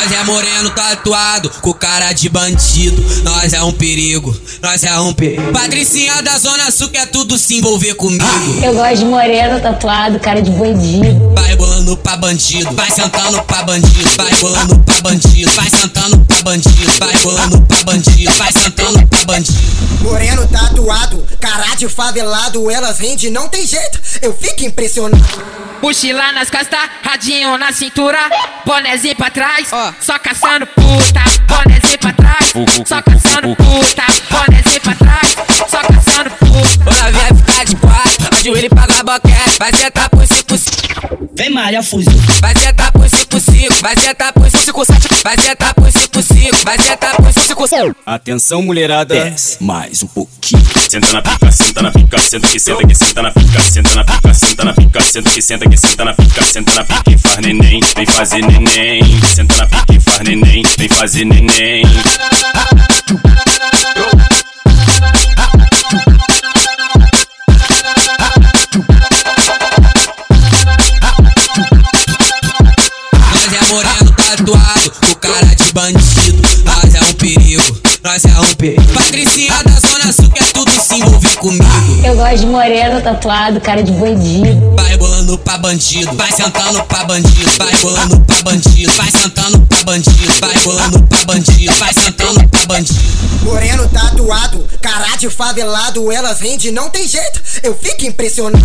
Nós é moreno tatuado, com cara de bandido. Nós é um perigo, nós é um perigo. Patricinha da Zona Sul quer tudo se envolver comigo. Eu gosto de moreno tatuado, cara de bandido. Vai bolando pra bandido, vai sentando pra bandido, vai bolando pra bandido, vai sentando pra bandido, vai bolando pra bandido, vai sentando bandido. Moreno tatuado, cara de favelado, elas rende, não tem jeito, eu fico impressionado. Mochila nas costas, radinho na cintura, bonezinho pra trás, só caçando puta, bonezinho pra trás, só caçando puta, bonezinho pra trás, só caçando puta. Ela vai ficar de quatro, ajoelha e paga boquete, vai sentar por cinco, Vem malha fuzil. vai sentar por cinco, cinco, vai sentar por cinco, sete, vai sentar por cinco, cinco, vai sentar por. Atenção, mulherada. Desce. Mais um pouquinho. Senta na pica, senta na pica, senta que senta que senta na pica, senta na pica, senta na pica, senta que senta que senta na pica, senta na pica e faz neném, vem fazer neném. Senta na pica e faz neném, vem fazer neném. Com cara de bandido. Nós é um perigo, nós é um perigo. Patricinha da Zona Sul quer tudo se envolver comigo. Eu gosto de moreno tatuado, cara de bandido. Vai bolando pra bandido, vai sentando pra bandido, vai bolando pra bandido, vai sentando pra bandido, vai bolando pra bandido, vai sentando pra bandido. Moreno tatuado, cara de favelado, elas rende, não tem jeito, eu fico impressionado.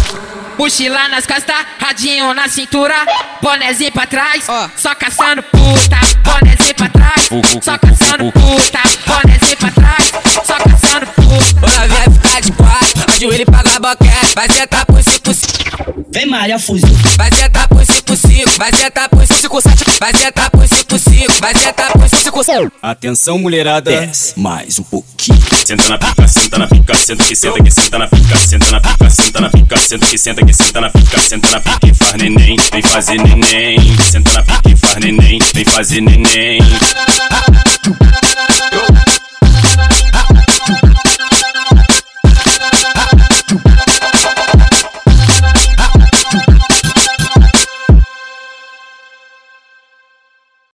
Mochila nas costas, radinho na cintura, bonezinho pra trás, só caçando puta, bonezinho pra trás, só caçando puta, bonezinho pra trás, só caçando puta. Ela vai ficar de quatro, paga boquete, vai sentar por cinco, cinco, Vem malha fuzil. vai sentar por cinco, cinco, vai sentar por cinco, sete, vai sentar por cinco, cinco, vai sentar por Atenção, mulherada. Desce. Mais um pouquinho. Senta na pica, senta na pica, senta que senta que senta na pica, senta na pica, senta na pica, senta que senta que senta na pica, senta na pica e faz neném, vem fazer neném. Senta na pica e faz neném, vem fazer neném.